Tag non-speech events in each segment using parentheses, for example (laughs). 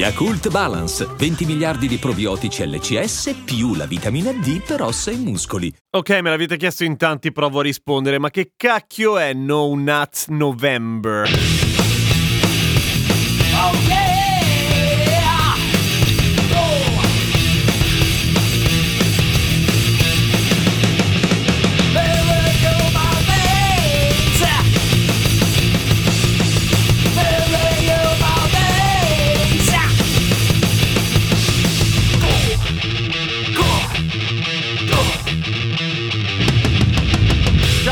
Yakult Balance, 20 miliardi di probiotici LCS più la vitamina D per ossa e muscoli. Ok, me l'avete chiesto in tanti, provo a rispondere, ma che cacchio è No Nut November?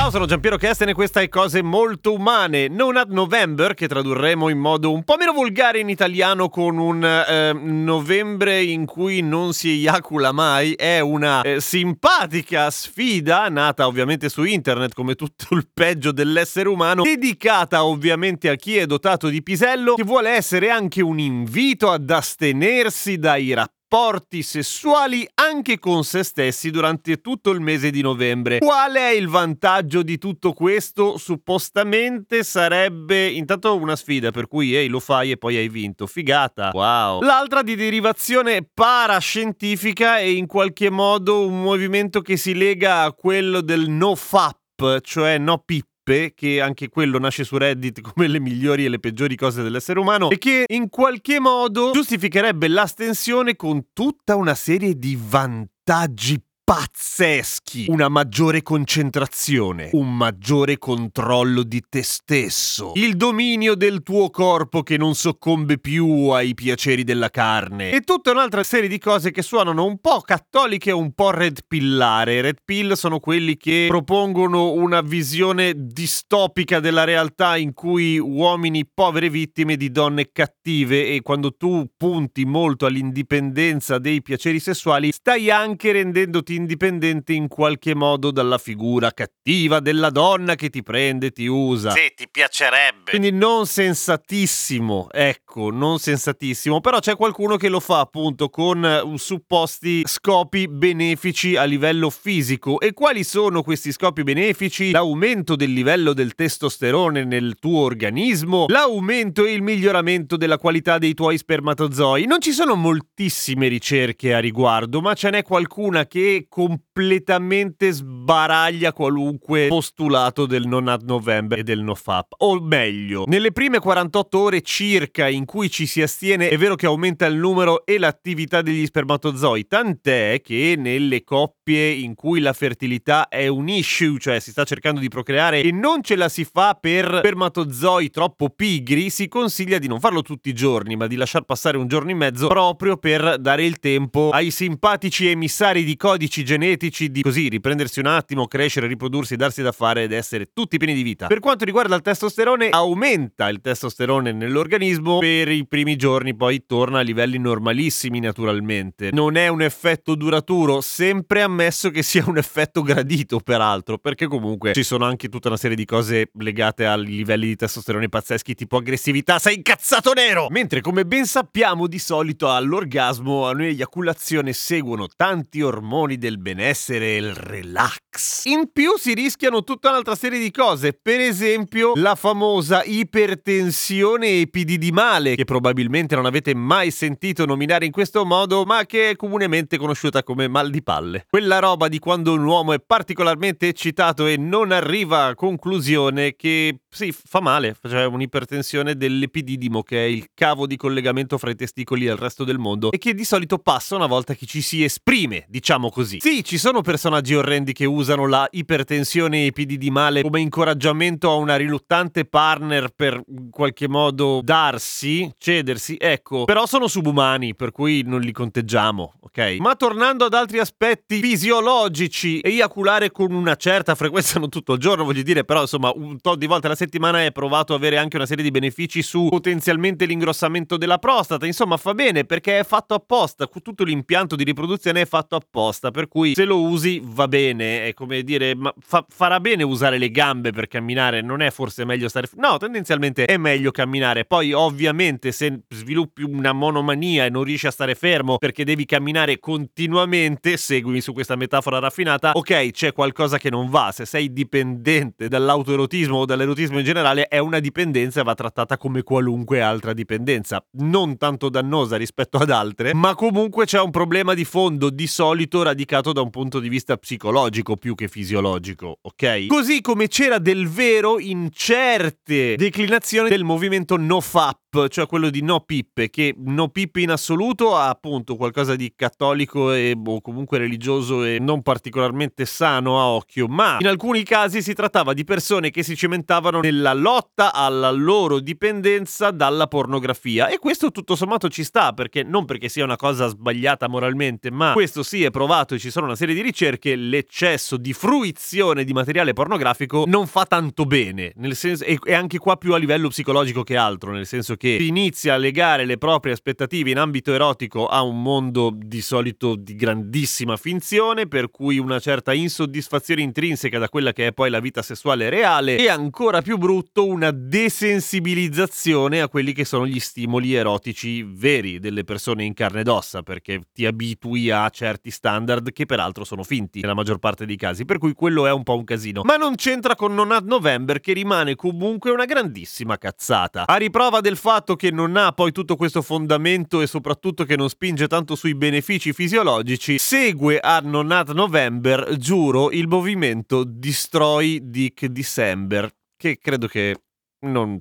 Ciao, sono Giampiero Kesten e questa è Cose Molto Umane. Non ad November, che tradurremo in modo un po' meno volgare in italiano con un eh, novembre in cui non si eiacula mai, è una eh, simpatica sfida, nata ovviamente su internet come tutto il peggio dell'essere umano, dedicata ovviamente a chi è dotato di pisello, che vuole essere anche un invito ad astenersi dai rapporti rapporti sessuali anche con se stessi durante tutto il mese di novembre. Qual è il vantaggio di tutto questo? Suppostamente sarebbe intanto una sfida per cui ehi lo fai e poi hai vinto. Figata. Wow. L'altra di derivazione parascientifica e in qualche modo un movimento che si lega a quello del no fap, cioè no pip che anche quello nasce su Reddit (laughs) come le migliori e le peggiori cose dell'essere umano, e che in qualche modo giustificherebbe l'astensione con tutta una serie di vantaggi pazzeschi, una maggiore concentrazione, un maggiore controllo di te stesso, il dominio del tuo corpo che non soccombe più ai piaceri della carne e tutta un'altra serie di cose che suonano un po' cattoliche e un po' red pillare. Red pill sono quelli che propongono una visione distopica della realtà in cui uomini povere vittime di donne cattive e quando tu punti molto all'indipendenza dei piaceri sessuali stai anche rendendoti indipendente in qualche modo dalla figura cattiva della donna che ti prende ti usa. Sì, ti piacerebbe. Quindi non sensatissimo, ecco, non sensatissimo, però c'è qualcuno che lo fa appunto con uh, supposti scopi benefici a livello fisico. E quali sono questi scopi benefici? L'aumento del livello del testosterone nel tuo organismo, l'aumento e il miglioramento della qualità dei tuoi spermatozoi. Non ci sono moltissime ricerche a riguardo, ma ce n'è qualcuna che completamente sbaraglia qualunque postulato del non ad November e del no FAP. O meglio, nelle prime 48 ore circa in cui ci si astiene, è vero che aumenta il numero e l'attività degli spermatozoi, tant'è che nelle coppie in cui la fertilità è un issue, cioè si sta cercando di procreare e non ce la si fa per spermatozoi troppo pigri, si consiglia di non farlo tutti i giorni, ma di lasciar passare un giorno in mezzo proprio per dare il tempo ai simpatici emissari di codici genetici di così riprendersi un attimo, crescere, riprodursi, darsi da fare ed essere tutti pieni di vita. Per quanto riguarda il testosterone, aumenta il testosterone nell'organismo per i primi giorni, poi torna a livelli normalissimi naturalmente. Non è un effetto duraturo, sempre ammesso che sia un effetto gradito peraltro, perché comunque ci sono anche tutta una serie di cose legate ai livelli di testosterone pazzeschi tipo aggressività, sei incazzato nero! Mentre come ben sappiamo di solito all'orgasmo, a un'eiaculazione seguono tanti ormoni del benessere e il relax. In più si rischiano tutta un'altra serie di cose, per esempio la famosa ipertensione epididimale, che probabilmente non avete mai sentito nominare in questo modo, ma che è comunemente conosciuta come mal di palle. Quella roba di quando un uomo è particolarmente eccitato e non arriva a conclusione che sì, fa male, cioè un'ipertensione dell'epididimo che è il cavo di collegamento fra i testicoli e il resto del mondo e che di solito passa una volta che ci si esprime, diciamo così. Sì, ci sono personaggi orrendi che usano la ipertensione epididimale come incoraggiamento a una riluttante partner per in qualche modo darsi, cedersi, ecco, però sono subumani, per cui non li conteggiamo, ok? Ma tornando ad altri aspetti fisiologici, eiaculare con una certa frequenza, (laughs) non tutto il giorno, voglio dire, però insomma un tot di volte alla settimana è provato avere anche una serie di benefici su potenzialmente l'ingrossamento della prostata, insomma fa bene perché è fatto apposta, tutto l'impianto di riproduzione è fatto apposta per cui se lo usi va bene, è come dire, ma fa, farà bene usare le gambe per camminare, non è forse meglio stare... No, tendenzialmente è meglio camminare, poi ovviamente se sviluppi una monomania e non riesci a stare fermo perché devi camminare continuamente, seguimi su questa metafora raffinata, ok, c'è qualcosa che non va, se sei dipendente dall'autoerotismo o dall'erotismo in generale, è una dipendenza e va trattata come qualunque altra dipendenza, non tanto dannosa rispetto ad altre, ma comunque c'è un problema di fondo, di solito radicato da un punto di vista psicologico più che fisiologico, ok? Così come c'era del vero in certe declinazioni del movimento NoFap, cioè quello di no pippe, che no pippe in assoluto ha appunto qualcosa di cattolico e o comunque religioso e non particolarmente sano a occhio, ma in alcuni casi si trattava di persone che si cimentavano nella lotta alla loro dipendenza dalla pornografia e questo tutto sommato ci sta perché non perché sia una cosa sbagliata moralmente, ma questo sì è provato ci sono una serie di ricerche, l'eccesso di fruizione di materiale pornografico non fa tanto bene, nel senso e, anche qua più a livello psicologico che altro, nel senso che inizia a legare le proprie aspettative in ambito erotico a un mondo di solito di grandissima finzione, per cui una certa insoddisfazione intrinseca da quella che è poi la vita sessuale reale e ancora più brutto una desensibilizzazione a quelli che sono gli stimoli erotici veri delle persone in carne ed ossa, perché ti abitui a certi standard che peraltro sono finti nella maggior parte dei casi, per cui quello è un po' un casino. Ma non c'entra con Non Ad November che rimane comunque una grandissima cazzata. A riprova del fatto che non ha poi tutto questo fondamento e soprattutto che non spinge tanto sui benefici fisiologici, segue a Non Ad November, giuro, il movimento Destroy Dick December, che credo che non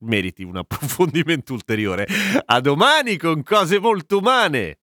meriti un approfondimento ulteriore. A domani con cose molto umane!